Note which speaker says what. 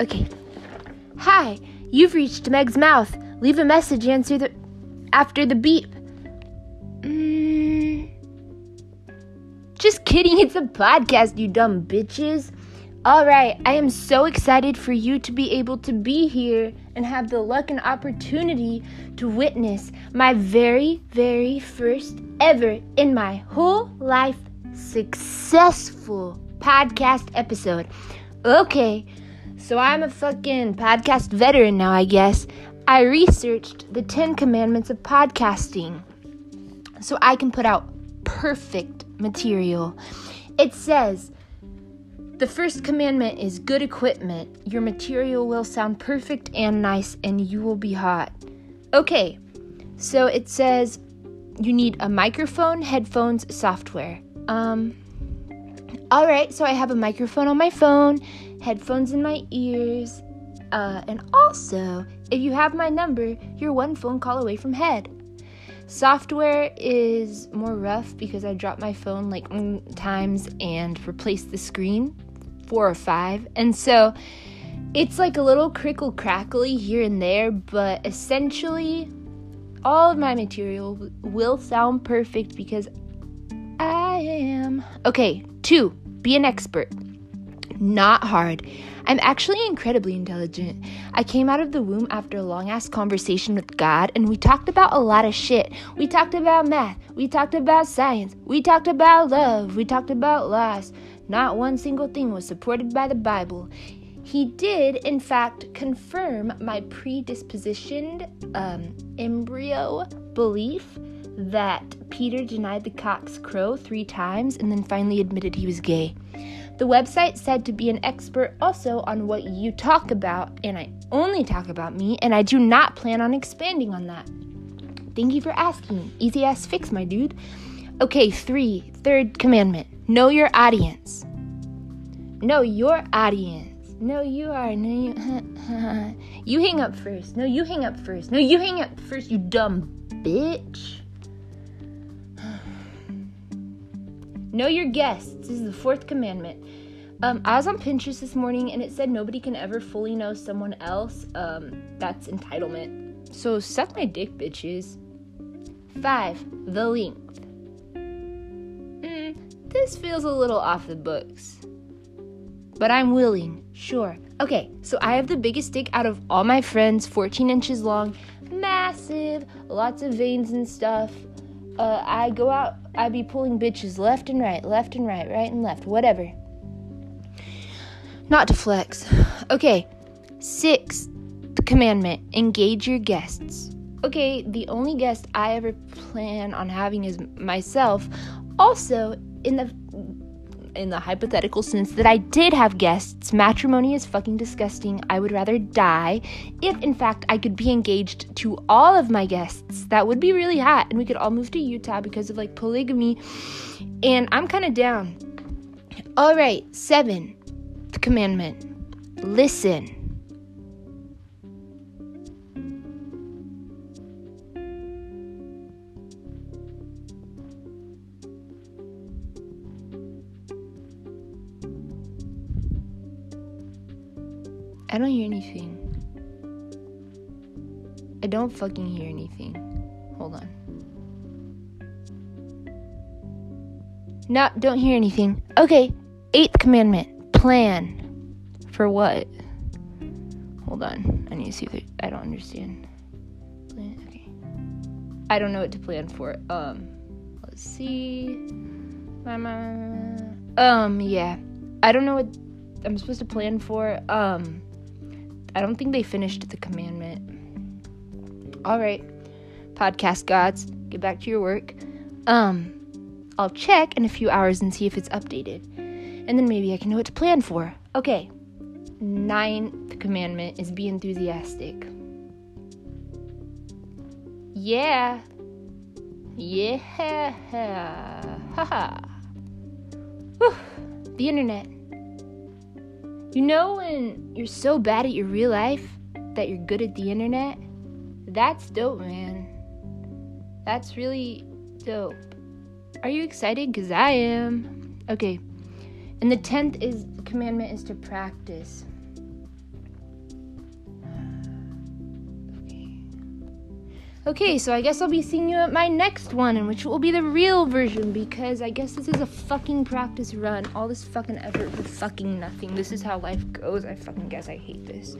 Speaker 1: Okay. Hi, you've reached Meg's mouth. Leave a message answer the after the beep. Mm. Just kidding, it's a podcast, you dumb bitches. All right, I am so excited for you to be able to be here and have the luck and opportunity to witness my very, very first ever in my whole life successful podcast episode. Okay, so I'm a fucking podcast veteran now, I guess. I researched the 10 commandments of podcasting so I can put out perfect material. It says, the first commandment is good equipment. Your material will sound perfect and nice, and you will be hot. Okay, so it says you need a microphone, headphones, software. Um, all right, so I have a microphone on my phone, headphones in my ears, uh, and also, if you have my number, you're one phone call away from head. Software is more rough because I dropped my phone like mm, times and replaced the screen four or five. And so it's like a little crickle crackly here and there, but essentially all of my material will sound perfect because I am. Okay, two, be an expert. Not hard. I'm actually incredibly intelligent. I came out of the womb after a long ass conversation with God, and we talked about a lot of shit. We talked about math, we talked about science, we talked about love, we talked about loss. Not one single thing was supported by the Bible. He did, in fact, confirm my predispositioned um, embryo belief that Peter denied the cock's crow three times and then finally admitted he was gay. The website said to be an expert also on what you talk about, and I only talk about me, and I do not plan on expanding on that. Thank you for asking. Easy ass fix, my dude. Okay, three, third commandment know your audience. Know your audience. No, you are. No, you. you hang up first. No, you hang up first. No, you hang up first, you dumb bitch. Know your guests. This is the fourth commandment. Um, I was on Pinterest this morning and it said nobody can ever fully know someone else. Um, that's entitlement. So suck my dick, bitches. Five, the length. Mm, this feels a little off the books. But I'm willing, sure. Okay, so I have the biggest dick out of all my friends, 14 inches long, massive, lots of veins and stuff uh, I go out, I be pulling bitches left and right, left and right, right and left, whatever. Not to flex. Okay, sixth commandment engage your guests. Okay, the only guest I ever plan on having is myself. Also, in the in the hypothetical sense that I did have guests, matrimony is fucking disgusting. I would rather die if, in fact, I could be engaged to all of my guests. That would be really hot, and we could all move to Utah because of like polygamy. And I'm kind of down. All right, seven, the commandment listen. I don't hear anything. I don't fucking hear anything. Hold on. No, don't hear anything. Okay, eighth commandment plan. For what? Hold on. I need to see if I don't understand. Okay. I don't know what to plan for. Um, let's see. Um, yeah. I don't know what I'm supposed to plan for. Um, I don't think they finished the commandment. All right, podcast gods, get back to your work. Um, I'll check in a few hours and see if it's updated, and then maybe I can know what to plan for. Okay, ninth commandment is be enthusiastic. Yeah. Yeah. ha Haha. The internet. You know when you're so bad at your real life that you're good at the internet? That's dope, man. That's really dope. Are you excited? Because I am. Okay. And the tenth is commandment is to practice. Okay, so I guess I'll be seeing you at my next one, in which will be the real version because I guess this is a fucking practice run. All this fucking effort for fucking nothing. This is how life goes. I fucking guess I hate this.